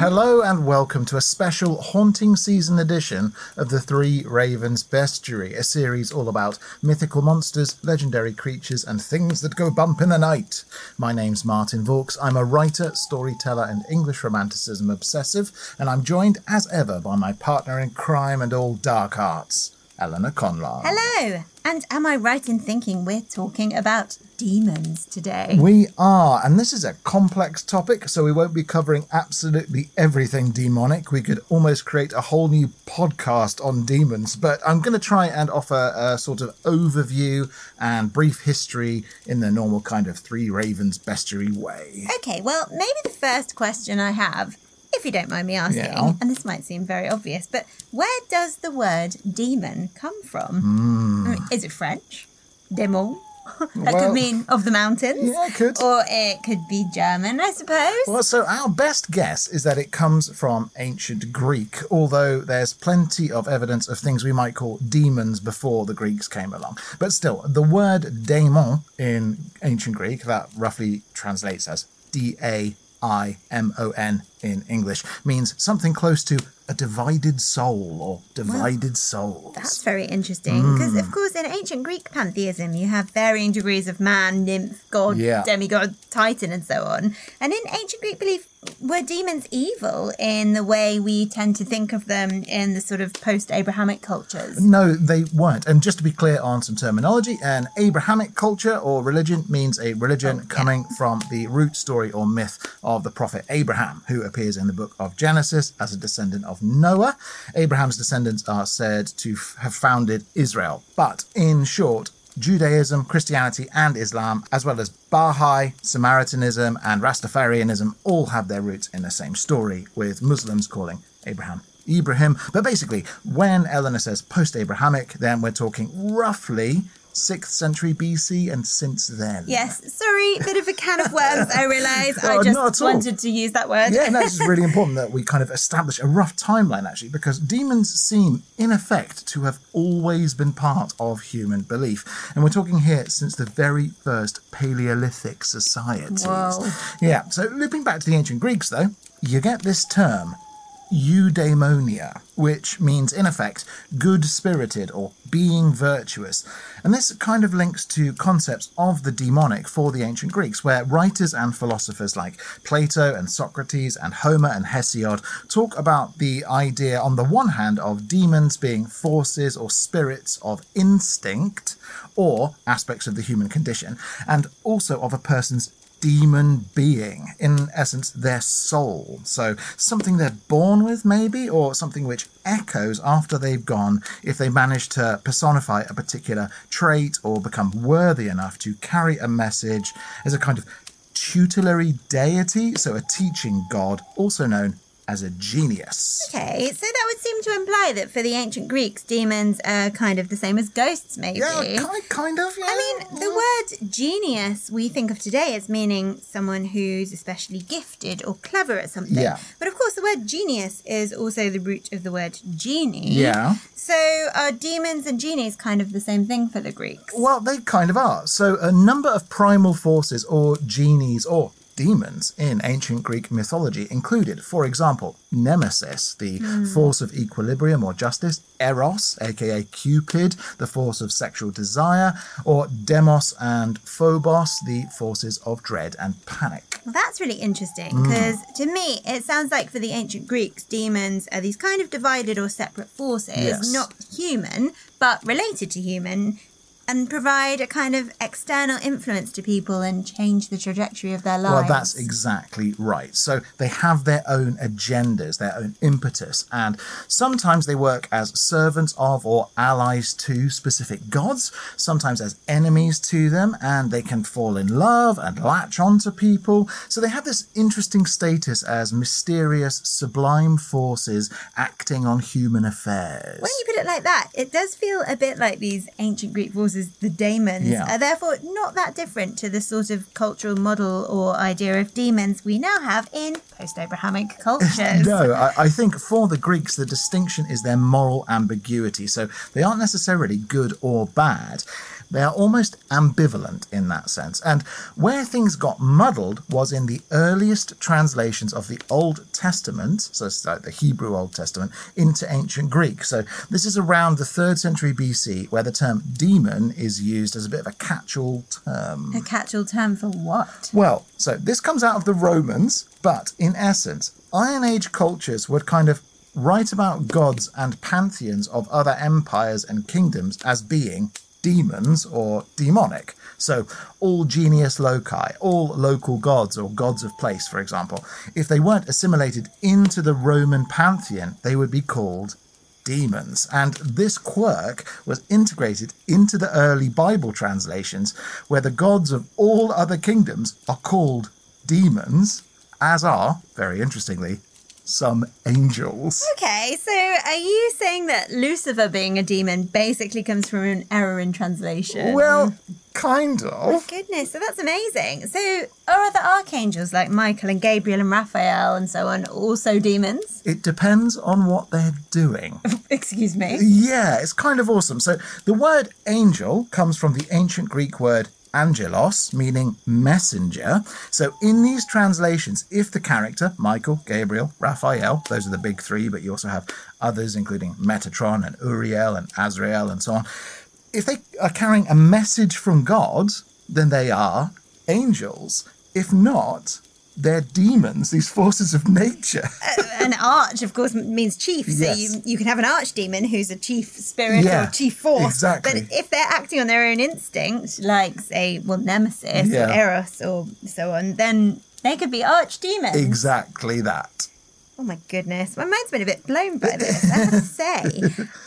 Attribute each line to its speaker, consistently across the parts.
Speaker 1: Hello and welcome to a special haunting season edition of the Three Ravens Bestiary, a series all about mythical monsters, legendary creatures, and things that go bump in the night. My name's Martin Vaux. I'm a writer, storyteller, and English romanticism obsessive, and I'm joined as ever by my partner in crime and all dark arts, Eleanor Conlon.
Speaker 2: Hello! And am I right in thinking we're talking about demons today?
Speaker 1: We are, and this is a complex topic, so we won't be covering absolutely everything demonic. We could almost create a whole new podcast on demons, but I'm going to try and offer a sort of overview and brief history in the normal kind of Three Ravens bestiary way.
Speaker 2: Okay, well, maybe the first question I have, if you don't mind me asking,
Speaker 1: Yeah.
Speaker 2: and this might seem very obvious, but where does the word demon come from? Hmm. I mean, is it French? Demon? that.
Speaker 1: Well,
Speaker 2: could mean of the mountains.
Speaker 1: yeah, it could.
Speaker 2: Or it could be German, I suppose.
Speaker 1: Well, so our best guess is that it comes from ancient Greek, although there's plenty of evidence of things we might call demons before the Greeks came along. But still, the word daemon in ancient Greek, that roughly translates as D A I M O N in English, means something close to a divided soul or divided souls.
Speaker 2: That's very interesting because,
Speaker 1: Hmm.
Speaker 2: of course, in ancient Greek pantheism, you have varying degrees of man, nymph, god,
Speaker 1: Yeah.
Speaker 2: demigod, titan, and so on. And in ancient Greek belief, were demons evil in the way we tend to think of them in the sort of post Abrahamic cultures?
Speaker 1: No, they weren't. And just to be clear on some terminology, an Abrahamic culture or religion means a religion
Speaker 2: Oh, yeah.
Speaker 1: coming from the root story or myth of the prophet Abraham, who appears in the book of Genesis as a descendant of Noah. Abraham's descendants are said to f- have founded Israel. But in short, Judaism, Christianity, and Islam, as well as Baha'i, Samaritanism, and Rastafarianism, all have their roots in the same story, with Muslims calling Abraham Ibrahim. But basically, when Eleanor says post Abrahamic, then we're talking roughly 6th century BC and since then.
Speaker 2: Yes, sorry, bit of a can of worms, I realise.
Speaker 1: Oh,
Speaker 2: I just
Speaker 1: at all.
Speaker 2: wanted to use that word.
Speaker 1: Yeah, no, it's really important that we kind of establish a rough timeline actually, because demons seem, in effect, to have always been part of human belief. And we're talking here since the very first Paleolithic societies.
Speaker 2: Whoa.
Speaker 1: Yeah, so looping back to the ancient Greeks, though, you get this term, eudaimonia, which means, in effect, good spirited or being virtuous. And this kind of links to concepts of the demonic for the ancient Greeks, where writers and philosophers like Plato and Socrates and Homer and Hesiod talk about the idea, on the one hand, of demons being forces or spirits of instinct or aspects of the human condition, and also of a person's demon being, in essence, their soul. So something they're born with, maybe, or something which echoes after they've gone if they manage to personify a particular trait or become worthy enough to carry a message as a kind of tutelary deity, so a teaching god, also known as a genius.
Speaker 2: Okay, so that would seem to imply that for the ancient Greeks, demons are kind of the same as ghosts, maybe.
Speaker 1: Yeah, kind, kind of. Yeah.
Speaker 2: I mean, the word genius we think of today as meaning someone who's especially gifted or clever at something.
Speaker 1: Yeah.
Speaker 2: But of course, the word genius is also the root of the word genie.
Speaker 1: Yeah.
Speaker 2: So are demons and genies kind of the same thing for the Greeks?
Speaker 1: Well, they kind of are. So, a number of primal forces, or genies, or demons in ancient Greek mythology included, for example, Nemesis, the force of equilibrium or justice, Eros, aka Cupid, the force of sexual desire, or Deimos and Phobos, the forces of dread and panic.
Speaker 2: Well, that's really interesting
Speaker 1: Mm.
Speaker 2: because to me, it sounds like for the ancient Greeks, demons are these kind of divided or separate forces,
Speaker 1: Yes.
Speaker 2: not human, but related to human, and provide a kind of external influence to people and change the trajectory of their lives.
Speaker 1: Well, that's exactly right. So they have their own agendas, their own impetus, and sometimes they work as servants of or allies to specific gods, sometimes as enemies to them, and they can fall in love and latch onto people. So they have this interesting status as mysterious, sublime forces acting on human affairs.
Speaker 2: When you put it like that, it does feel a bit like these ancient Greek forces, the daemons,
Speaker 1: Yeah.
Speaker 2: are therefore not that different to the sort of cultural model or idea of demons we now have in post Abrahamic cultures.
Speaker 1: No, I, I think for the Greeks, the distinction is their moral ambiguity. So they aren't necessarily good or bad. They are almost ambivalent in that sense. And where things got muddled was in the earliest translations of the Old Testament, so it's like the Hebrew Old Testament, into ancient Greek. So this is around the third century BC, where the term demon is used as a bit of a catch all term.
Speaker 2: A catch-all term for what?
Speaker 1: Well, so this comes out of the Romans, but in essence, Iron Age cultures would kind of write about gods and pantheons of other empires and kingdoms as being demons or demonic. So, all genius loci, all local gods or gods of place, for example, if they weren't assimilated into the Roman pantheon, they would be called demons. And this quirk was integrated into the early Bible translations, where the gods of all other kingdoms are called demons, as are, very interestingly, some angels.
Speaker 2: Okay, so are you saying that Lucifer being a demon basically comes from an error in translation?
Speaker 1: Well, kind of.
Speaker 2: Oh goodness, so that's amazing. So are other archangels like Michael and Gabriel and Raphael and so on also demons?
Speaker 1: It depends on what they're doing.
Speaker 2: Excuse me.
Speaker 1: Yeah, it's kind of awesome. So the word angel comes from the ancient Greek word angelos, meaning messenger. So in these translations, if the character, Michael, Gabriel, Raphael, those are the big three, but you also have others, including Metatron and Uriel and Azrael and so on, if they are carrying a message from God, then they are angels. If not, they're demons, these forces of nature.
Speaker 2: an arch, of course, means chief. So
Speaker 1: Yes.
Speaker 2: you, you can have an archdemon who's a chief spirit
Speaker 1: Yeah,
Speaker 2: or chief force.
Speaker 1: exactly.
Speaker 2: But if they're acting on their own instinct, like, say, well, Nemesis
Speaker 1: Yeah.
Speaker 2: or Eros or so on, then they could be archdemons.
Speaker 1: exactly that.
Speaker 2: Oh my goodness, my mind's been a bit blown by this, I have to say.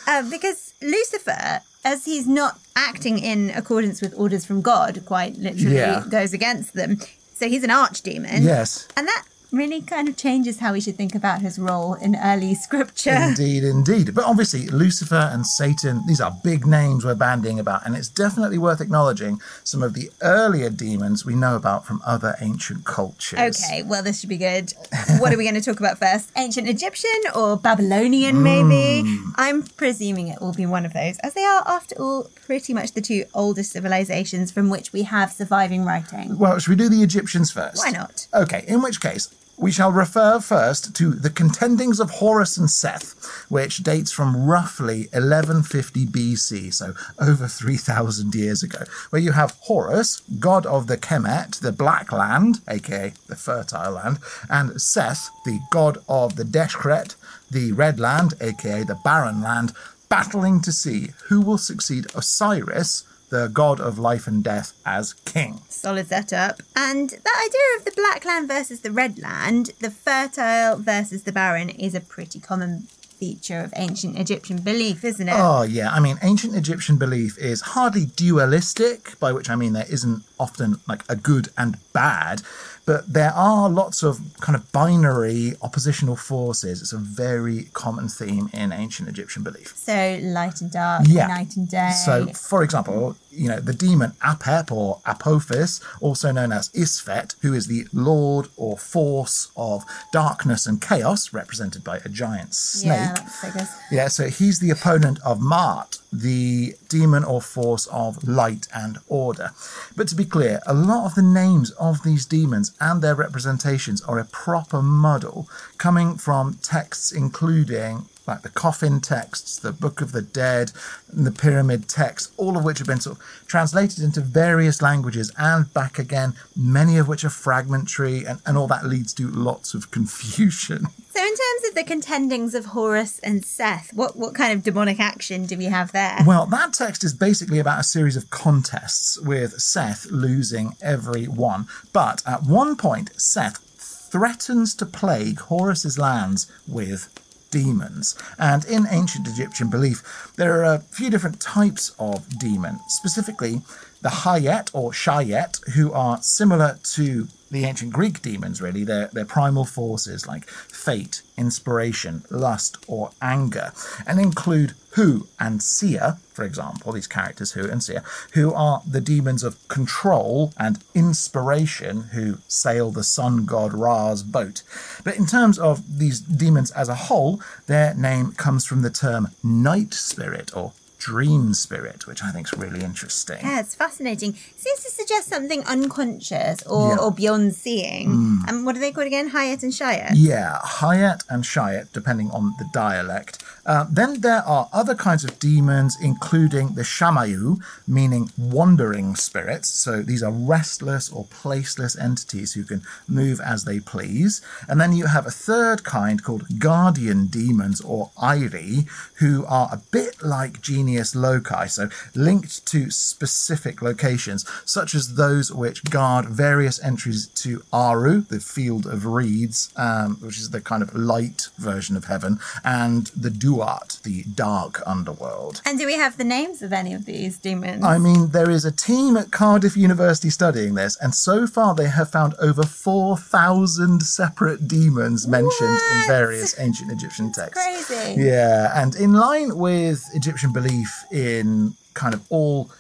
Speaker 2: Um, because Lucifer, as he's not acting in accordance with orders from God, quite literally
Speaker 1: Yeah.
Speaker 2: goes against them. So he's an archdemon.
Speaker 1: Yes.
Speaker 2: And that really kind of changes how we should think about his role in early scripture.
Speaker 1: Indeed, indeed. But obviously, Lucifer and Satan, these are big names we're bandying about, and it's definitely worth acknowledging some of the earlier demons we know about from other ancient cultures.
Speaker 2: Okay, well, this should be good. What are we going to talk about first? Ancient Egyptian or Babylonian, maybe? Hmm. I'm presuming it will be one of those, as they are, after all, pretty much the two oldest civilizations from which we have surviving writing.
Speaker 1: Well, should we do the Egyptians first?
Speaker 2: Why not?
Speaker 1: Okay, in which case, we shall refer first to the contendings of Horus and Seth, which dates from roughly 1150 BC, so over 3,000 years ago, where you have Horus, god of the Kemet, the Black Land, aka the fertile land, and Seth, the god of the Deshret, the Red Land, aka the barren land, battling to see who will succeed Osiris, the god of life and death as king.
Speaker 2: Solid setup. And that idea of the black land versus the red land, the fertile versus the barren, is a pretty common feature of ancient Egyptian belief, isn't it?
Speaker 1: Oh, yeah. I mean, ancient Egyptian belief is hardly dualistic, by which I mean there isn't often like a good and bad, but there are lots of kind of binary oppositional forces. It's a very common theme in ancient Egyptian belief.
Speaker 2: So light and dark,
Speaker 1: Yeah.
Speaker 2: night and day.
Speaker 1: So, for example, you know, the demon Apep or Apophis, also known as Isfet, who is the lord or force of darkness and chaos, represented by a giant snake.
Speaker 2: yeah.
Speaker 1: Yeah, so he's the opponent of Ma'at, the demon or force of light and order. But to be clear, a lot of the names of these demons and their representations are a proper muddle, coming from texts including like the coffin texts, the Book of the Dead, and the Pyramid texts, all of which have been sort of translated into various languages and back again, many of which are fragmentary, and, and all that leads to lots of confusion.
Speaker 2: So, in terms of the contendings of Horus and Seth, what, what kind of demonic action do we have there?
Speaker 1: Well, that text is basically about a series of contests with Seth losing every one. But at one point, Seth threatens to plague Horus's lands with demons. And in ancient Egyptian belief, there are a few different types of demon, specifically the Hayet or Shayet, who are similar to the ancient Greek demons, really. They're, they're primal forces like fate, inspiration, lust, or anger, and include Hu and Sia, for example, these characters Hu and Sia, who are the demons of control and inspiration who sail the sun god Ra's boat. But in terms of these demons as a whole, their name comes from the term night spirit or dream spirit, which I think is really interesting.
Speaker 2: Yeah, it's fascinating. Seems to suggest something unconscious or,
Speaker 1: Yeah. Mm.
Speaker 2: or beyond seeing. And what are they called again? Hayat and Shayat?
Speaker 1: Yeah, Hayat and Shayat, depending on the dialect. Uh, then there are other kinds of demons, including the Shamayu, meaning wandering spirits. So these are restless or placeless entities who can move as they please. And then you have a third kind called guardian demons or Airi, who are a bit like genius loci, so linked to specific locations, such as those which guard various entries to Aru, the field of reeds, um, which is the kind of light version of heaven, and the Duat, the dark underworld.
Speaker 2: And do we have the names of any of these demons?
Speaker 1: I mean, there is a team at Cardiff University studying this, and so far they have found over 4,000 separate demons mentioned in various ancient Egyptian texts.
Speaker 2: crazy.
Speaker 1: Yeah, and in line with Egyptian belief in kind of all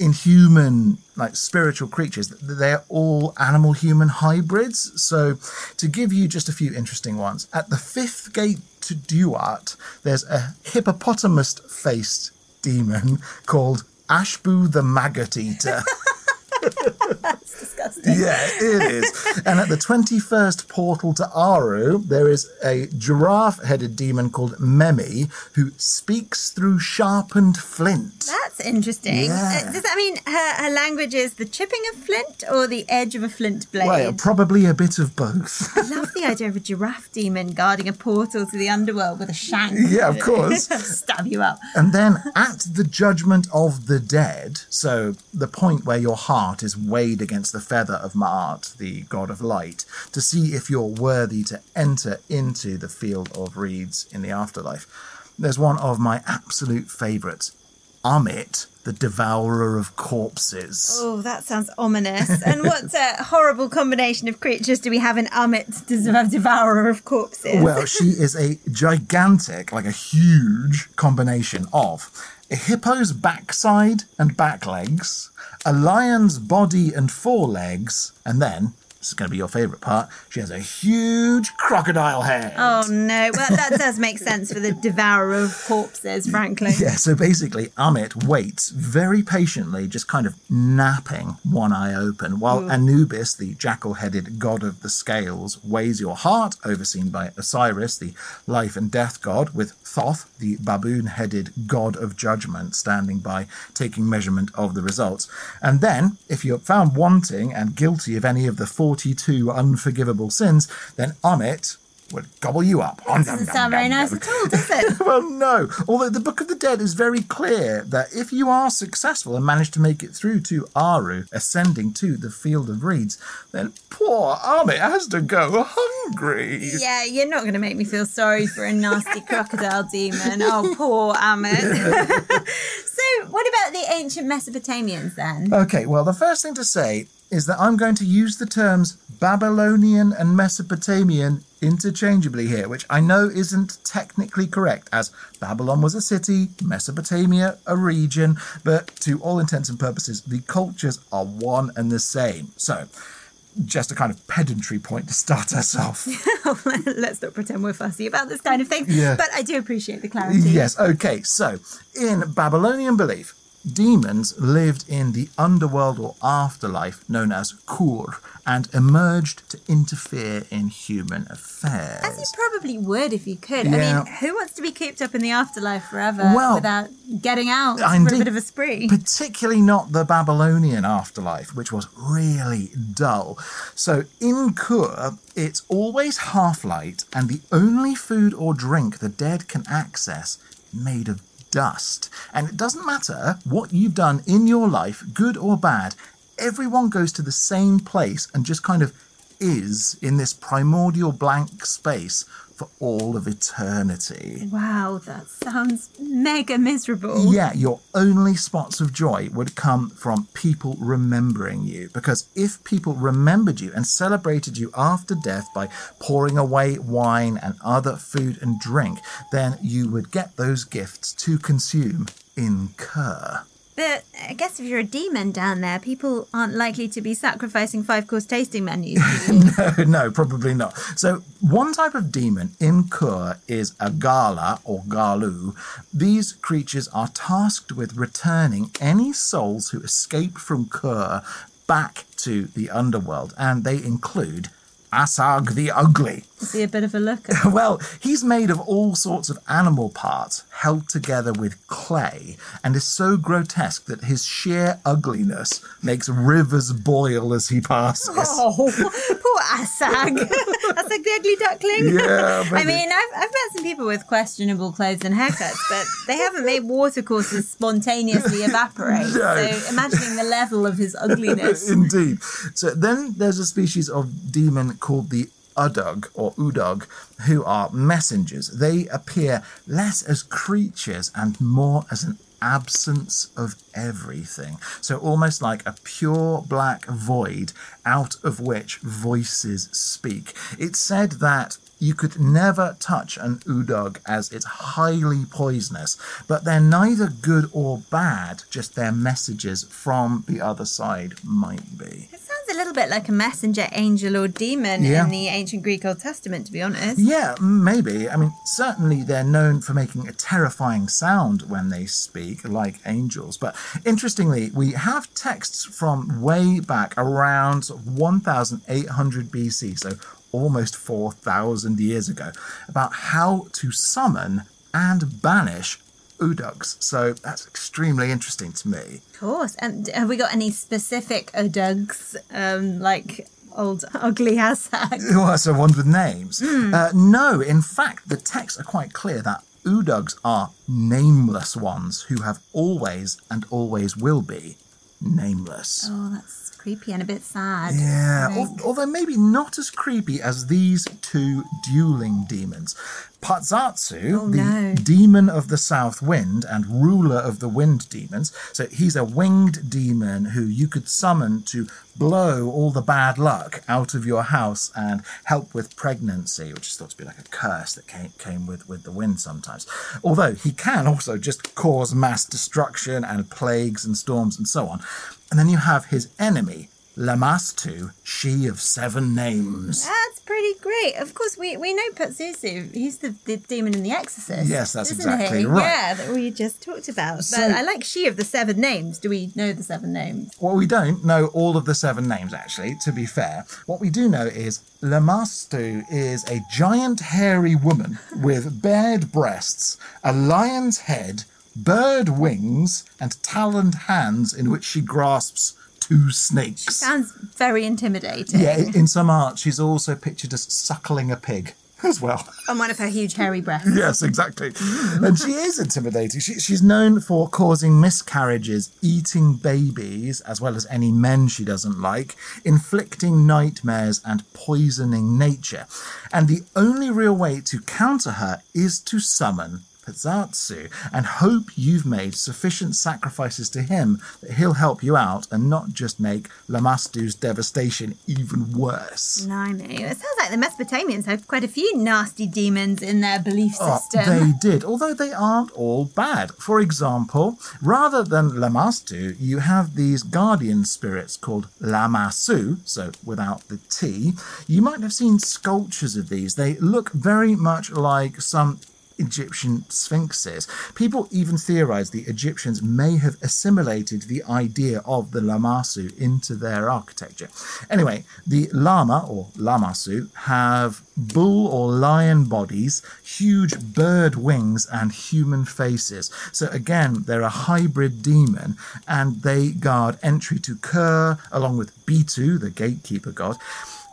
Speaker 1: inhuman, like spiritual creatures, they're all animal human hybrids. So, to give you just a few interesting ones, at the fifth gate to Duat, there's a hippopotamus faced demon called Ashbu the Maggot Eater.
Speaker 2: Disgusting.
Speaker 1: Yeah, it is. and at the 21st portal to Aru, there is a giraffe headed demon called Memy who speaks through sharpened flint.
Speaker 2: That's interesting.
Speaker 1: Yeah.
Speaker 2: Uh, does that mean her, her language is the chipping of flint or the edge of a flint blade?
Speaker 1: Well, probably a bit of both.
Speaker 2: I love the idea of a giraffe demon guarding a portal to the underworld with a shank.
Speaker 1: Yeah, of course.
Speaker 2: Stab you up.
Speaker 1: and then at the judgment of the dead, so the point where your heart is weighed against the feather of Ma'at, the god of light, to see if you're worthy to enter into the field of reeds in the afterlife. There's one of my absolute favourites, Ammit, the devourer of corpses.
Speaker 2: Oh, that sounds ominous. And what a horrible combination of creatures do we have in Ammit, the devourer of corpses?
Speaker 1: Well, she is a gigantic, like a huge combination of a hippo's backside and back legs, a lion's body and forelegs, and then, this is going to be your favourite part, she has a huge crocodile head.
Speaker 2: Oh no! Well, that does make sense for the devourer of corpses, frankly.
Speaker 1: Yeah, so basically, Ammit waits very patiently, just kind of napping, one eye open, while Anubis, the jackal headed god of the scales, weighs your heart, overseen by Osiris, the life and death god, with Thoth, the baboon headed god of judgment, standing by, taking measurement of the results. And then, if you're found wanting and guilty of any of the 42 unforgivable sins, then Ammit would gobble you up. That
Speaker 2: Doesn't sound very nice at all, does it?
Speaker 1: well, no. Although the Book of the Dead is very clear that if you are successful and manage to make it through to Aru, ascending to the Field of Reeds, then poor Ammit has to go hungry.
Speaker 2: Yeah, you're not going to make me feel sorry for a nasty crocodile demon. Oh, poor Ammit. so, what about the ancient Mesopotamians then?
Speaker 1: Okay, well, the first thing to say is that I'm going to use the terms Babylonian and Mesopotamian interchangeably here, which I know isn't technically correct, as Babylon was a city, Mesopotamia a region, but to all intents and purposes, the cultures are one and the same. So, just a kind of pedantry point to start us off.
Speaker 2: Let's not pretend we're fussy about this kind of thing.
Speaker 1: Yeah.
Speaker 2: But I do appreciate the clarity.
Speaker 1: Yes, okay. So, in Babylonian belief, demons lived in the underworld or afterlife known as Kur and emerged to interfere in human affairs.
Speaker 2: As you probably would if you could. I mean, who wants to be cooped up in the afterlife forever
Speaker 1: Well,
Speaker 2: without getting out for a bit of a spree?
Speaker 1: Particularly not the Babylonian afterlife, which was really dull. So in Kur, it's always half light, and the only food or drink the dead can access made of dust. And it doesn't matter what you've done in your life, good or bad, everyone goes to the same place and just kind of is in this primordial blank space for all of eternity.
Speaker 2: Wow, that sounds mega miserable.
Speaker 1: Yeah, your only spots of joy would come from people remembering you. Because if people remembered you and celebrated you after death by pouring away wine and other food and drink, then you would get those gifts to consume in Kur.
Speaker 2: I guess if you're a demon down there, people aren't likely to be sacrificing five course tasting menus.
Speaker 1: no, no, probably not. So, one type of demon in Kur is a Gala or Galu. These creatures are tasked with returning any souls who escape from Kur back to the underworld, and they include Asag the Ugly.
Speaker 2: Be a bit of a looker.
Speaker 1: Well, he's made of all sorts of animal parts held together with clay and is so grotesque that his sheer ugliness makes rivers boil as he passes.
Speaker 2: Oh, poor Asag. Asag the ugly duckling.
Speaker 1: Yeah,
Speaker 2: I mean, I've, I've met some people with questionable clothes and haircuts, but they haven't made watercourses spontaneously evaporate.
Speaker 1: No.
Speaker 2: So imagining the level of his ugliness.
Speaker 1: Indeed. So then there's a species of demon called the Udug or Udug, who are messengers. They appear less as creatures and more as an absence of everything. So almost like a pure black void out of which voices speak. It's said that you could never touch an udug as it's highly poisonous, but they're neither good or bad, just their messages from the other side might be.
Speaker 2: Sounds a little bit like a messenger angel or demon
Speaker 1: Yeah.
Speaker 2: in the ancient Greek Old Testament, to be honest.
Speaker 1: Yeah, maybe. I mean, certainly they're known for making a terrifying sound when they speak, like angels. But interestingly, we have texts from way back around 1800 BC, so almost 4,000 years ago, about how to summon and banish Udugs. So that's extremely interesting to me.
Speaker 2: Of course. And have we got any specific udugs, um, like old ugly Asag?
Speaker 1: Oh, so ones with names. Uh, no, in fact, the texts are quite clear that Udugs are nameless ones who have always and always will be nameless.
Speaker 2: Oh, that's creepy and a bit sad.
Speaker 1: Yeah, although maybe not as creepy as these two dueling demons. Pazuzu,
Speaker 2: Oh,
Speaker 1: the
Speaker 2: no.
Speaker 1: demon of the south wind and ruler of the wind demons. So he's a winged demon who you could summon to blow all the bad luck out of your house and help with pregnancy, which is thought to be like a curse that came, came with, with the wind sometimes. Although he can also just cause mass destruction and plagues and storms and so on. And then you have his enemy, Lamastu, she of seven names.
Speaker 2: That's pretty great. Of course, we, we know Pazuzu. He's the, the demon in The Exorcist.
Speaker 1: Yes, that's exactly
Speaker 2: he?
Speaker 1: right.
Speaker 2: Yeah, that we just talked about.
Speaker 1: So-
Speaker 2: but I like she of the seven names. Do we know the seven names?
Speaker 1: Well, we don't know all of the seven names, actually, to be fair. What we do know is Lamastu is a giant hairy woman with bared breasts, a lion's head, bird wings, and taloned hands in which she grasps two snakes.
Speaker 2: Sounds very intimidating.
Speaker 1: Yeah, in some art, she's also pictured as suckling a pig. as well.
Speaker 2: On one of her huge hairy breasts.
Speaker 1: Yes, exactly. and she is intimidating. She, she's known for causing miscarriages, eating babies, as well as any men she doesn't like, inflicting nightmares, and poisoning nature. And the only real way to counter her is to summon Pazuzu and hope you've made sufficient sacrifices to him that he'll help you out and not just make Lamastu's devastation even worse.
Speaker 2: Blimey. It sounds like the Mesopotamians had quite a few nasty demons in their belief
Speaker 1: Oh,
Speaker 2: system.
Speaker 1: they did, although they aren't all bad. For example, rather than Lamastu, you have these guardian spirits called Lamasu, so without the T. You might have seen sculptures of these. They look very much like some Egyptian sphinxes. People even theorize the Egyptians may have assimilated the idea of the Lamasu into their architecture. Anyway, the Lama or Lamasu have bull or lion bodies, huge bird wings, and human faces. So again, they're a hybrid demon and they guard entry to Kur along with Bitu, the gatekeeper god.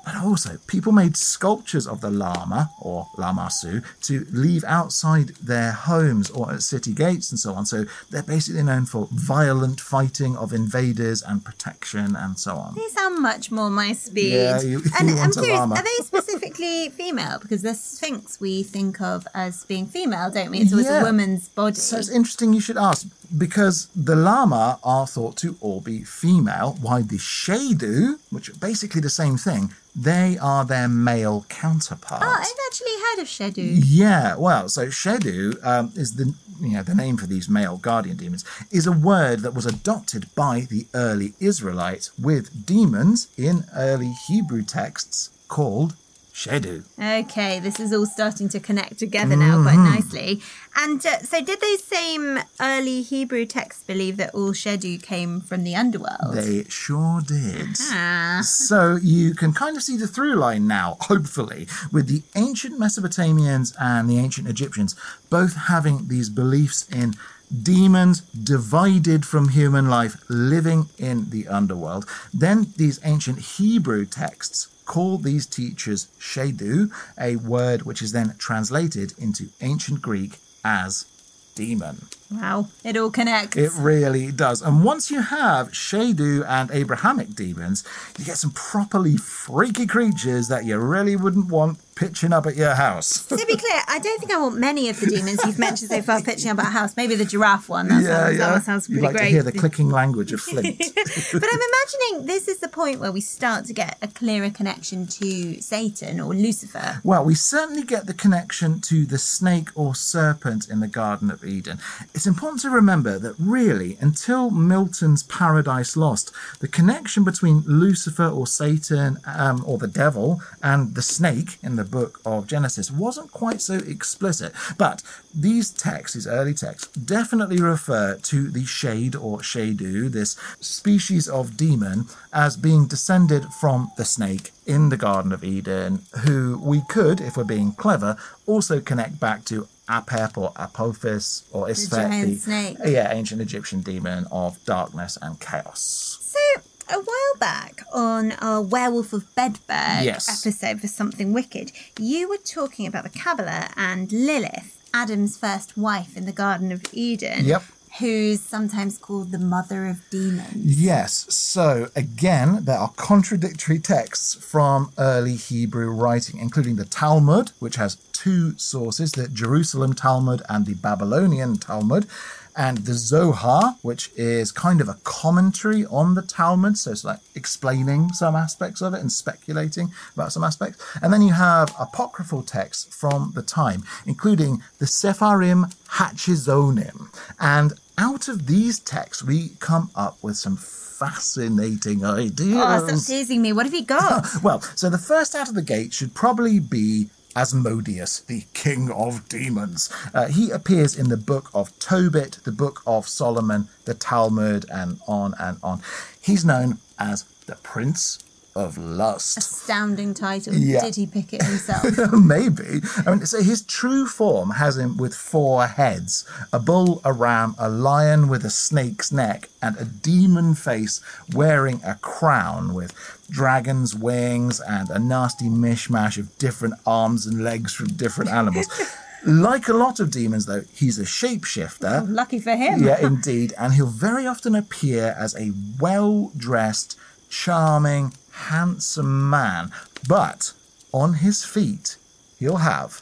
Speaker 1: But also, people made sculptures of the Lama or Lamasu to leave outside their homes or at city gates and so on. So they're basically known for violent fighting of invaders and protection and so on.
Speaker 2: They sound much more my speed.
Speaker 1: Yeah, you-
Speaker 2: and
Speaker 1: you
Speaker 2: I'm
Speaker 1: a
Speaker 2: curious, are they specifically female? Because the Sphinx we think of as being female, don't we? It's always
Speaker 1: Yeah.
Speaker 2: a woman's body.
Speaker 1: So it's interesting you should ask because the Lama are thought to all be female, while the Shedu, which are basically the same thing, they are their male counterparts.
Speaker 2: Oh, I've actually heard of Shedu.
Speaker 1: Yeah, well, so Shedu um, is the you know the name for these male guardian demons is a word that was adopted by the early Israelites with demons in early Hebrew texts called Shedu.
Speaker 2: Okay, this is all starting to connect together now
Speaker 1: Mm-hmm.
Speaker 2: quite nicely. And uh, so, did those same early Hebrew texts believe that all Shedu came from the underworld?
Speaker 1: They sure did.
Speaker 2: Ah.
Speaker 1: So you can kind of see the through line now, hopefully, with the ancient Mesopotamians and the ancient Egyptians both having these beliefs in demons divided from human life living in the underworld. Then these ancient Hebrew texts call these teachers Shedu, a word which is then translated into ancient Greek as demon.
Speaker 2: Wow, it all connects.
Speaker 1: It really does. And once you have Shedu and Abrahamic demons, you get some properly freaky creatures that you really wouldn't want pitching up at your house.
Speaker 2: to be clear, I don't think I want many of the demons you've mentioned so far pitching up at a house. Maybe the giraffe one. That sounds, That one sounds pretty
Speaker 1: like
Speaker 2: great.
Speaker 1: to hear the clicking language of Flint.
Speaker 2: but I'm imagining this is the point where we start to get a clearer connection to Satan or Lucifer.
Speaker 1: Well, we certainly get the connection to the snake or serpent in the Garden of Eden. It's important to remember that really, until Milton's Paradise Lost, the connection between Lucifer or Satan um, or the devil and the snake in the book of Genesis wasn't quite so explicit. But these texts, these early texts, definitely refer to the shade or shadu, this species of demon, as being descended from the snake in the Garden of Eden, who we could, if we're being clever, also connect back to Apep or Apophis or Isfet,
Speaker 2: giant snake.
Speaker 1: yeah, ancient Egyptian demon of darkness and chaos.
Speaker 2: So, a while back on our Werewolf of Bedburg
Speaker 1: Yes.
Speaker 2: episode for Something Wicked, you were talking about the Kabbalah and Lilith, Adam's first wife in the Garden of Eden.
Speaker 1: Yep.
Speaker 2: Who's sometimes called the mother of demons.
Speaker 1: Yes, so again, there are contradictory texts from early Hebrew writing, including the Talmud, which has two sources the Jerusalem Talmud and the Babylonian Talmud, and the Zohar, which is kind of a commentary on the Talmud, so it's like explaining some aspects of it and speculating about some aspects. And then you have apocryphal texts from the time, including the Sepharim Hachizonim. And out of these texts, we come up with some fascinating ideas.
Speaker 2: Oh, stop teasing me. What have you got?
Speaker 1: Well, so the first out of the gate should probably be Asmodeus, the king of demons. Uh, he appears in the book of Tobit, the book of Solomon, the Talmud, and on and on. He's known as the Prince of Lust.
Speaker 2: Astounding title.
Speaker 1: Yeah.
Speaker 2: Did he pick it himself?
Speaker 1: Maybe. I mean, so his true form has him with four heads a bull, a ram, a lion with a snake's neck, and a demon face wearing a crown with dragon's wings and a nasty mishmash of different arms and legs from different animals. like a lot of demons, though, he's a shapeshifter.
Speaker 2: Lucky for him.
Speaker 1: Yeah, indeed. And he'll very often appear as a well dressed, charming, handsome man. But on his feet, he'll have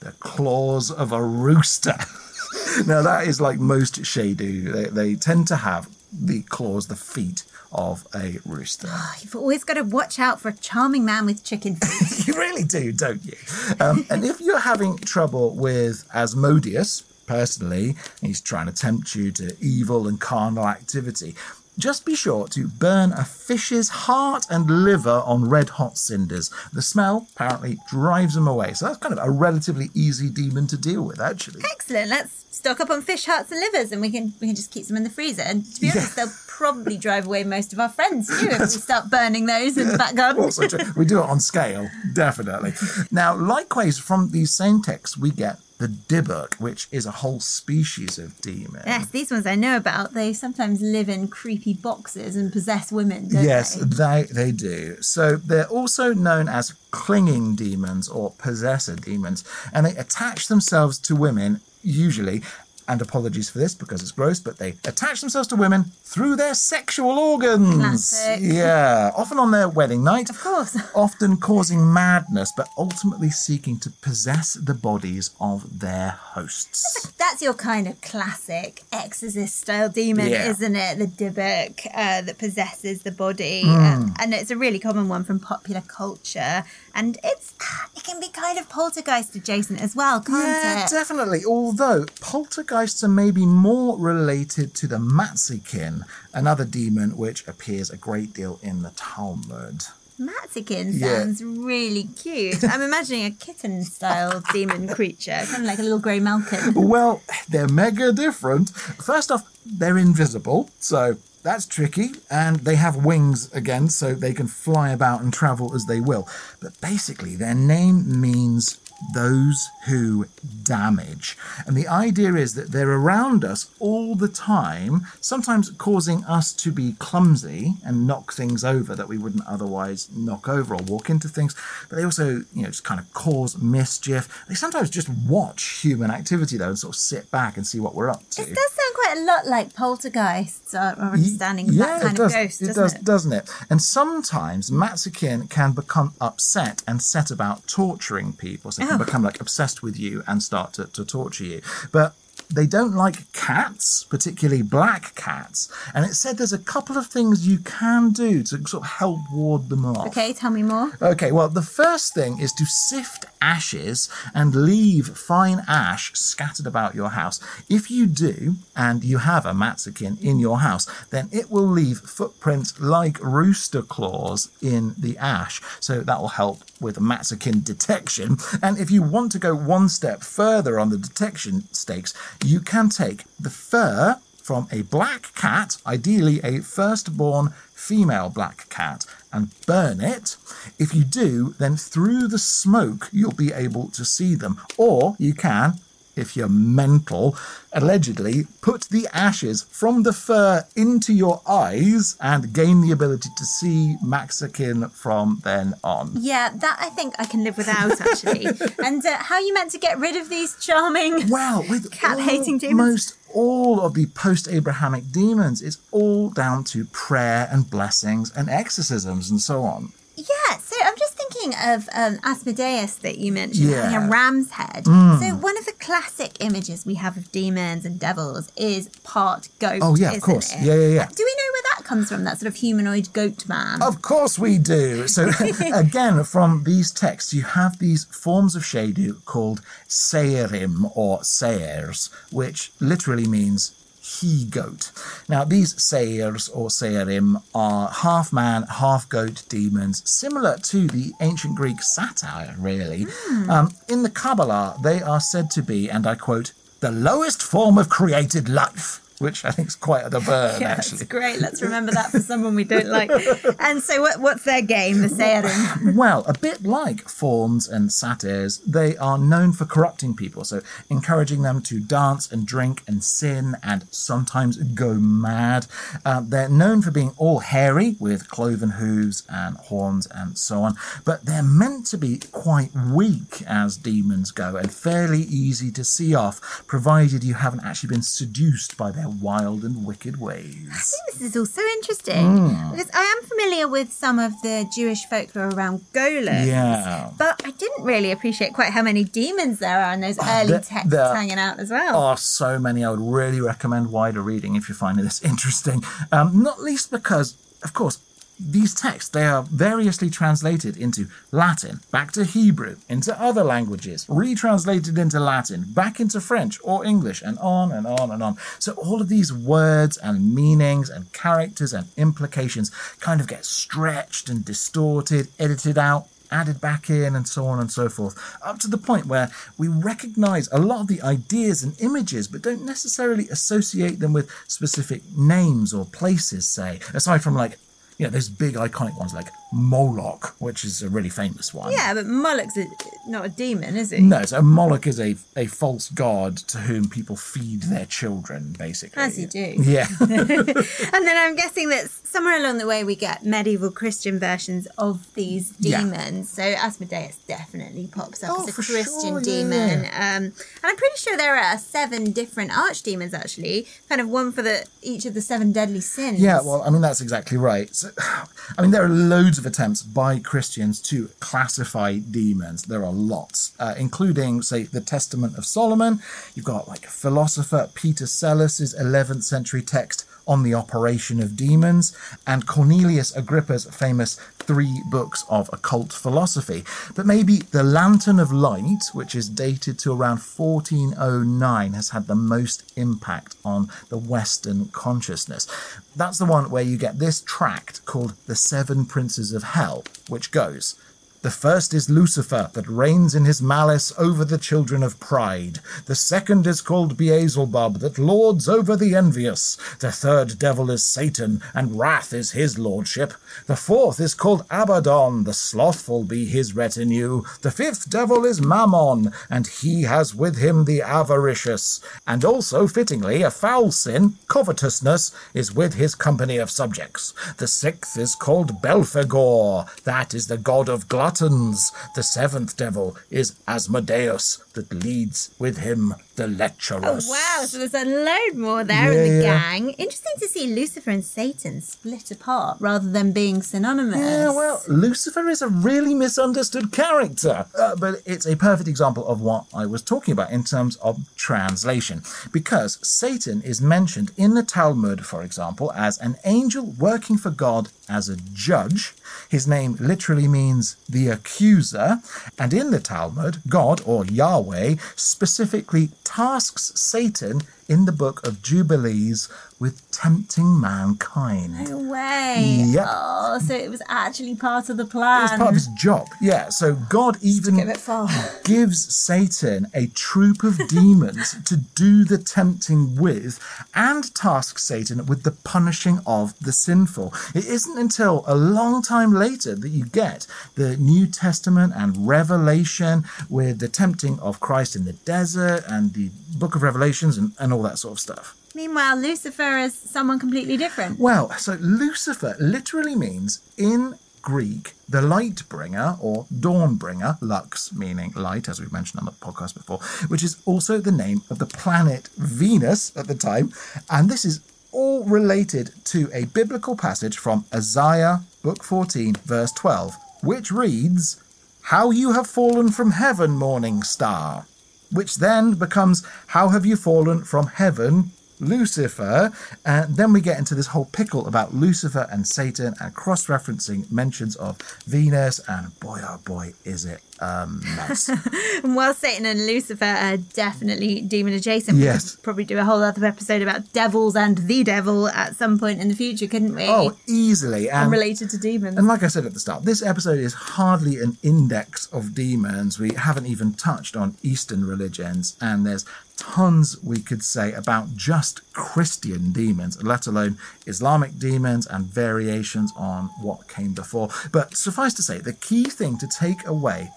Speaker 1: the claws of a rooster. now, that is like most Shadu. They, they tend to have the claws, the feet of a rooster.
Speaker 2: You've always got to watch out for a charming man with chicken feet.
Speaker 1: you really do, don't you? Um, and if you're having trouble with Asmodeus, personally, he's trying to tempt you to evil and carnal activity. Just be sure to burn a fish's heart and liver on red hot cinders. The smell apparently drives them away. So that's kind of a relatively easy demon to deal with, actually.
Speaker 2: Excellent. Let's stock up on fish hearts and livers, and we can we can just keep them in the freezer. And to be honest, they'll probably drive away most of our friends too if we start burning those in the back garden.
Speaker 1: We do it on scale, definitely. Now, likewise, from these same texts, we get the Dybbuk, which is a whole species of demon.
Speaker 2: Yes, these ones I know about. They sometimes live in creepy boxes and possess women. Don't
Speaker 1: Yes,
Speaker 2: they?
Speaker 1: they they do. So they're also known as clinging demons or possessor demons, and they attach themselves to women usually. And apologies for this because it's gross, but they attach themselves to women through their sexual organs.
Speaker 2: Classic.
Speaker 1: Yeah, often on their wedding night.
Speaker 2: Of course.
Speaker 1: Often causing madness, but ultimately seeking to possess the bodies of their hosts.
Speaker 2: That's your kind of classic exorcist style demon,
Speaker 1: Yeah.
Speaker 2: isn't it? The Dybbuk uh, that possesses the body, um, and it's a really common one from popular culture. And it's it can be kind of poltergeist adjacent as well, can't
Speaker 1: Yeah,
Speaker 2: it?
Speaker 1: definitely. Although poltergeists are maybe more related to the Mazzikin, another demon which appears a great deal in the Talmud.
Speaker 2: Mazzikin
Speaker 1: Yeah.
Speaker 2: sounds really cute. I'm imagining a kitten style demon creature, kind of like a little grey malkin.
Speaker 1: Well, they're mega different. First off, they're invisible, so that's tricky. And they have wings again, so they can fly about and travel as they will. But basically, their name means those who damage. And the idea is that they're around us all the time, sometimes causing us to be clumsy and knock things over that we wouldn't otherwise knock over or walk into things. But they also, you know, just kind of cause mischief. They sometimes just watch human activity though and sort of sit back and see what we're up to.
Speaker 2: It does sound quite a lot like poltergeists, our our understanding of that kind
Speaker 1: does.
Speaker 2: of ghost,
Speaker 1: it
Speaker 2: doesn't
Speaker 1: does,
Speaker 2: it?
Speaker 1: doesn't it? And sometimes Mazzikin can become upset and set about torturing people. So they can
Speaker 2: Oh.
Speaker 1: become like obsessed with you and start to, to torture you. But they don't like cats, particularly black cats. And it said there's a couple of things you can do to sort of help ward them off.
Speaker 2: Okay, tell me more.
Speaker 1: Okay, well, the first thing is to sift ashes and leave fine ash scattered about your house. If you do, and you have a mazzikin in your house, then it will leave footprints like rooster claws in the ash. So that will help with mazzikin detection. And if you want to go one step further on the detection stakes, you can take the fur from a black cat, ideally a firstborn female black cat, and burn it. If you do, then through the smoke, you'll be able to see them. Or you can, if you're mental, allegedly put the ashes from the fur into your eyes and gain the ability to see Mazzikin from then on.
Speaker 2: Yeah, that I think I can live without actually. and uh, how are you meant to get rid of these charming
Speaker 1: Well, with
Speaker 2: cat-hating demons?
Speaker 1: all of the post-Abrahamic demons, it's all down to prayer and blessings and exorcisms and so on.
Speaker 2: Yeah, so I'm just thinking of um, Asmodeus that you mentioned having
Speaker 1: Yeah. Mm.
Speaker 2: a ram's head. So one of the classic images we have of demons and devils is part goat.
Speaker 1: Oh, yeah, of course.
Speaker 2: it?
Speaker 1: Yeah, yeah, yeah.
Speaker 2: Do we know where that comes from? That sort of humanoid goat man.
Speaker 1: Of course we do. So again, from these texts, you have these forms of Shadu called Seirim or Seirs, which literally means he goat. Now, these Seirs or Seirim are half man, half goat demons, similar to the ancient Greek satyr, really. Um, in the Kabbalah, they are said to be, and I quote, the lowest form of created life. Which I think is quite the burn,
Speaker 2: Yeah,
Speaker 1: actually.
Speaker 2: that's great. Let's remember that for someone we don't like. And so, what, what's their game, the Seirim?
Speaker 1: Well, a bit like fauns and satyrs, they are known for corrupting people, so encouraging them to dance and drink and sin and sometimes go mad. Uh, they're known for being all hairy with cloven hooves and horns and so on, but they're meant to be quite weak as demons go and fairly easy to see off, provided you haven't actually been seduced by their wild and wicked ways.
Speaker 2: This is also interesting because I am familiar with some of the Jewish folklore around golems.
Speaker 1: Yeah.
Speaker 2: But I didn't really appreciate quite how many demons there are in those early
Speaker 1: there-
Speaker 2: texts
Speaker 1: there
Speaker 2: hanging out as well.
Speaker 1: are so many. I would really recommend wider reading if you're finding this interesting. Um, not least because, of course, these texts they are variously translated into Latin, back to Hebrew, into other languages, retranslated into Latin, back into French or English, and on and on and on. So all of these words and meanings and characters and implications kind of get stretched and distorted, edited out added back in and so on and so forth, up to the point where we recognize a lot of the ideas and images, but don't necessarily associate them with specific names or places, say, aside from like, you know, those big iconic ones like Moloch, which is a really famous one.
Speaker 2: yeah, but Moloch's a, not a demon, is he?
Speaker 1: No, so Moloch is a, a false god to whom people feed their children, basically.
Speaker 2: As you do.
Speaker 1: Yeah.
Speaker 2: And then I'm guessing that somewhere along the way we get medieval Christian versions of these
Speaker 1: Yeah.
Speaker 2: demons. So Asmodeus definitely pops up
Speaker 1: Oh,
Speaker 2: as a Christian
Speaker 1: sure,
Speaker 2: demon.
Speaker 1: yeah.
Speaker 2: Um, and I'm pretty sure there are seven different archdemons actually, kind of one for the each of the seven deadly sins.
Speaker 1: Yeah, well, I mean, that's exactly right. So, I mean, there are loads of attempts by Christians to classify demons. There are lots, uh, including, say, the Testament of Solomon. You've got, like, philosopher Peter Psellos's 11th century text on the operation of demons, and Cornelius Agrippa's famous three books of occult philosophy. But maybe the Lantern of Light, which is dated to around 1409, has had the most impact on the Western consciousness. That's the one where you get this tract called The Seven Princes of Hell, which goes. The first is Lucifer, that reigns in his malice over the children of pride. The second is called Beelzebub, that lords over the envious. The third devil is Satan, and wrath is his lordship. The fourth is called Abaddon, the slothful be his retinue. The fifth devil is Mammon, and he has with him the avaricious. And also, fittingly, a foul sin, covetousness, is with his company of subjects. The sixth is called Belphegor, that is the god of gluttons. The seventh devil is Asmodeus, that leads with him the
Speaker 2: lecturer.
Speaker 1: Oh,
Speaker 2: wow, so there's a load more there in the
Speaker 1: yeah.
Speaker 2: gang. Interesting to see Lucifer and Satan split apart rather than being synonymous.
Speaker 1: Yeah, well, Lucifer is a really misunderstood character, uh, but it's a perfect example of what I was talking about in terms of translation. Because Satan is mentioned in the Talmud, for example, as an angel working for God as a judge. His name literally means the accuser, and in the Talmud, God, or Yahweh, specifically tasks Satan in the book of Jubilees with tempting mankind.
Speaker 2: No way.
Speaker 1: Yep.
Speaker 2: Oh, so it was actually part of the plan.
Speaker 1: It's part of his job. Yeah. So God even
Speaker 2: Get a bit far.
Speaker 1: gives Satan a troop of demons to do the tempting with and tasks Satan with the punishing of the sinful. It isn't until a long time later that you get the New Testament and Revelation with the tempting of Christ in the desert and the book of Revelations and, and all that sort of stuff.
Speaker 2: Meanwhile, Lucifer is someone completely different.
Speaker 1: Well, so Lucifer literally means in Greek, the light bringer or dawn bringer, lux meaning light, as we've mentioned on the podcast before, which is also the name of the planet Venus at the time. And this is all related to a biblical passage from Isaiah, book 14, verse 12, which reads, How you have fallen from heaven, morning star which then becomes How Have You Fallen from Heaven, Lucifer. And then we get into this whole pickle about Lucifer and Satan and cross referencing mentions of Venus. And boy, oh boy, is it a mess.
Speaker 2: And while Satan and Lucifer are definitely demon adjacent, we
Speaker 1: Yes.
Speaker 2: could probably do a whole other episode about devils and the devil at some point in the future, couldn't we?
Speaker 1: oh, easily. And
Speaker 2: related to demons.
Speaker 1: And like I said at the start, this episode is hardly an index of demons. We haven't even touched on Eastern religions, and there's tons we could say about just Christian demons, let alone Islamic demons and variations on what came before. But suffice to say, the key thing to take away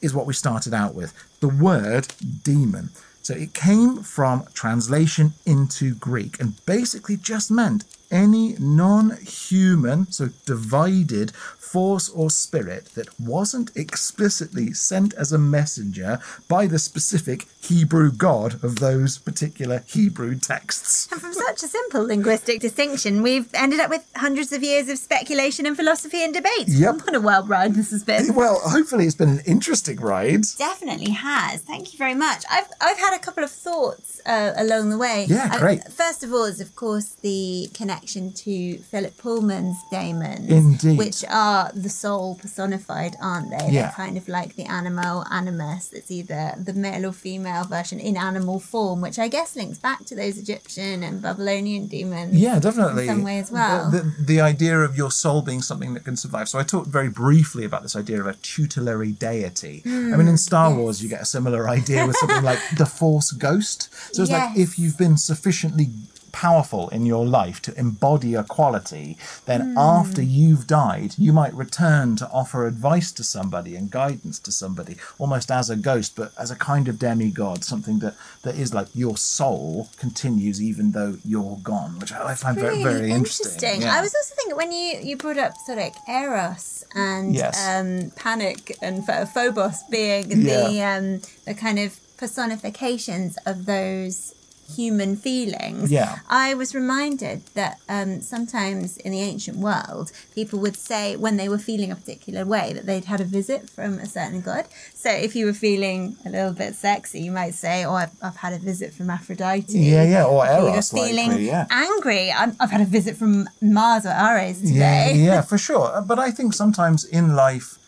Speaker 1: is what we started out with the word demon. So it came from translation into Greek and basically just meant any non human, so divided force or spirit that wasn't explicitly sent as a messenger by the specific Hebrew God of those particular Hebrew texts.
Speaker 2: And from such a simple linguistic distinction, we've ended up with hundreds of years of speculation and philosophy and debates.
Speaker 1: Yep.
Speaker 2: What a wild ride this has been.
Speaker 1: Well, hopefully it's been an interesting ride.
Speaker 2: Definitely has. Thank you very much. I've I've had a couple of thoughts uh, along the way.
Speaker 1: Yeah,
Speaker 2: I-
Speaker 1: great.
Speaker 2: first of all, is of course the connection to Philip Pullman's daemons,
Speaker 1: Indeed.
Speaker 2: which are the soul personified, aren't they?
Speaker 1: Yeah.
Speaker 2: They're kind of like the animal animus. It's either the male or female version in animal form, which I guess links back to those Egyptian and Babylonian demons.
Speaker 1: Yeah, definitely.
Speaker 2: In some way as well.
Speaker 1: The, the, the idea of your soul being something that can survive. So I talked very briefly about this idea of a tutelary deity. I mean, in hmm, Star Wars, you get a similar idea with something like the Force Ghost. So it's like if you've been sufficiently powerful in your life to embody a quality, then after you've died, you might return to offer advice to somebody and guidance to somebody, almost as a ghost, but as a kind of demigod, something that, that is like your soul continues even though you're gone, which I find very,
Speaker 2: Really
Speaker 1: very interesting. Yeah.
Speaker 2: I was also thinking when you you brought up sort of eros and
Speaker 1: Yes.
Speaker 2: um, panic and phobos being the um, the kind of personifications of those human feelings.
Speaker 1: Yeah.
Speaker 2: I was reminded that um, sometimes in the ancient world, people would say when they were feeling a particular way that they'd had a visit from a certain god. So if you were feeling a little bit sexy, you might say, "Oh, I've, I've had a visit from Aphrodite."
Speaker 1: Yeah, yeah, or
Speaker 2: If you were
Speaker 1: Eros, likely,
Speaker 2: feeling
Speaker 1: yeah.
Speaker 2: angry, I'm, I've had a visit from Mars or Ares
Speaker 1: Yeah,
Speaker 2: today.
Speaker 1: yeah, for sure. Uh, but I think sometimes in life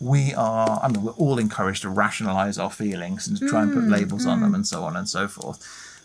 Speaker 1: we are, I mean, we're all encouraged to rationalize our feelings and to try and put mm, labels on them mm. and so on and so forth.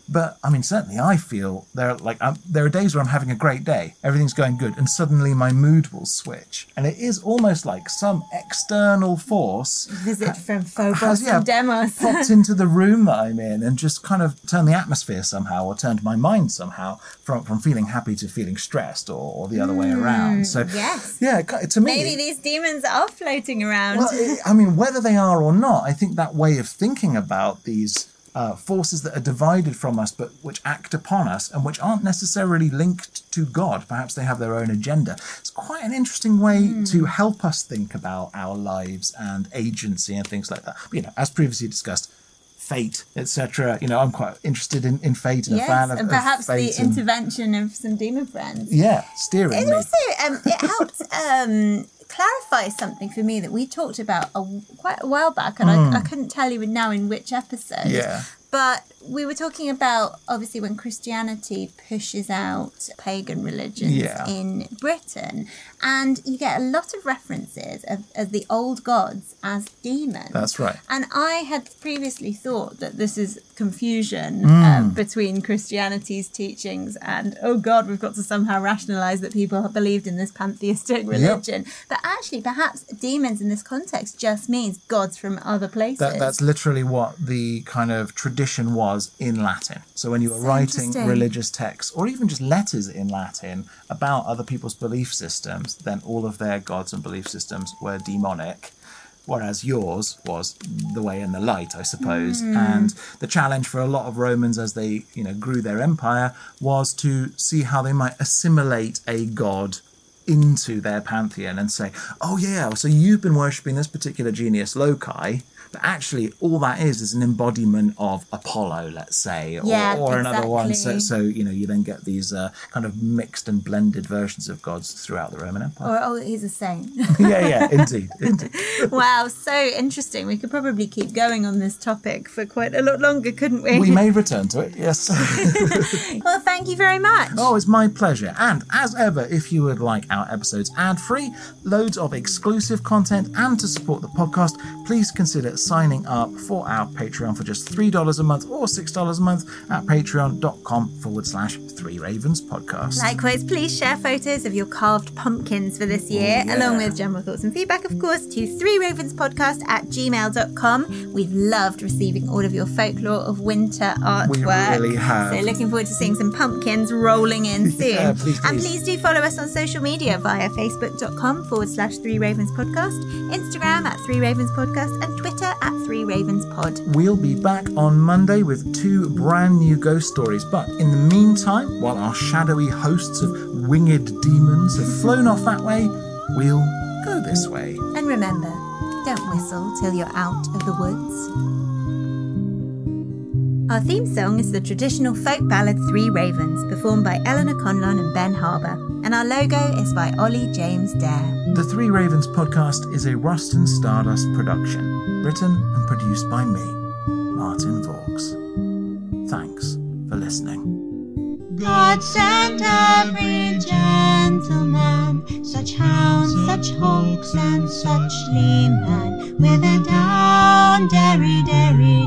Speaker 1: But I mean, certainly I feel there, like, I'm, there are days where I'm having a great day, everything's going good, and suddenly my mood will switch. And it is almost like some external force
Speaker 2: Visit from Phobos
Speaker 1: has, yeah,
Speaker 2: and Deimos.
Speaker 1: popped into the room that I'm in and just kind of turned the atmosphere somehow or turned my mind somehow from, from feeling happy to feeling stressed or, or the other way mm, around. So,
Speaker 2: yes.
Speaker 1: yeah, to me,
Speaker 2: Maybe these demons are floating around.
Speaker 1: well, it, I mean, whether they are or not, I think that way of thinking about these uh, forces that are divided from us, but which act upon us and which aren't necessarily linked to God, perhaps they have their own agenda. It's quite an interesting way to help us think about our lives and agency and things like that. You know, as previously discussed. Fate, etc. You know, I'm quite interested in, in fate and a fan of,
Speaker 2: and
Speaker 1: of
Speaker 2: perhaps the
Speaker 1: and-
Speaker 2: intervention of some demon friends.
Speaker 1: yeah, steering
Speaker 2: It
Speaker 1: me.
Speaker 2: also um, it helped um, clarify something for me that we talked about a, quite a while back, and I, I couldn't tell you now in which episode.
Speaker 1: Hmm. Yeah.
Speaker 2: But we were talking about obviously when Christianity pushes out pagan religions
Speaker 1: Yeah.
Speaker 2: in Britain, and you get a lot of references of, of the old gods as demons.
Speaker 1: That's right.
Speaker 2: And I had previously thought that this is confusion
Speaker 1: Hmm.
Speaker 2: um, between Christianity's teachings and, oh God, we've got to somehow rationalize that people have believed in this pantheistic religion. But actually, perhaps demons in this context just means gods from other places.
Speaker 1: That, that's literally what the kind of tradition was in Latin. So when you were writing religious texts or even just letters in Latin about other people's belief systems, then all of their gods and belief systems were demonic. Whereas yours was the way and the light, I suppose.
Speaker 2: Hmm.
Speaker 1: And the challenge for a lot of Romans as they, you know, grew their empire was to see how they might assimilate a god into their pantheon and say, oh yeah, so you've been worshipping this particular genius loci, but actually all that is is an embodiment of Apollo, let's say, or,
Speaker 2: Yeah,
Speaker 1: or another one. So, so you know, you then get these uh, kind of mixed and blended versions of gods throughout the Roman Empire.
Speaker 2: Or, oh, he's a saint.
Speaker 1: yeah, yeah, indeed, indeed.
Speaker 2: wow, so interesting. We could probably keep going on this topic for quite a lot longer, couldn't we?
Speaker 1: We may return to it, yes.
Speaker 2: well, thank you very much.
Speaker 1: Oh, it's my pleasure. And as ever, if you would like our episodes ad free, loads of exclusive content, and to support the podcast, please consider signing up for our Patreon for just $3 a month or $6 a month at patreon.com forward slash three ravens podcast.
Speaker 2: Likewise, please share photos of your carved pumpkins for this oh, year,
Speaker 1: yeah.
Speaker 2: along with general thoughts and feedback, of course, to three ravens podcast at gmail.com. We've loved receiving all of your folklore of winter artwork.
Speaker 1: We really have.
Speaker 2: So looking forward to seeing some pumpkins rolling in soon.
Speaker 1: Yeah, please,
Speaker 2: And
Speaker 1: please.
Speaker 2: please do follow us on social media via facebook.com forward slash three ravens podcast, Instagram at three ravens podcast, and Twitter at three ravens pod.
Speaker 1: We'll be back on Monday with two brand new ghost stories. But in the meantime, while our shadowy hosts of winged demons have flown off that way, we'll go this way.
Speaker 2: And remember, don't whistle till you're out of the woods. Our theme song is the traditional folk ballad Three Ravens, performed by Eleanor Conlon and Ben Harbour, and our logo is by Ollie James Dare.
Speaker 1: The Three Ravens podcast is a Rust and Stardust production, written and produced by me, Martin Vaux. Thanks for listening.
Speaker 3: God sent every gentleman, such hounds, such hawks, and such leman, with a down, derry, derry,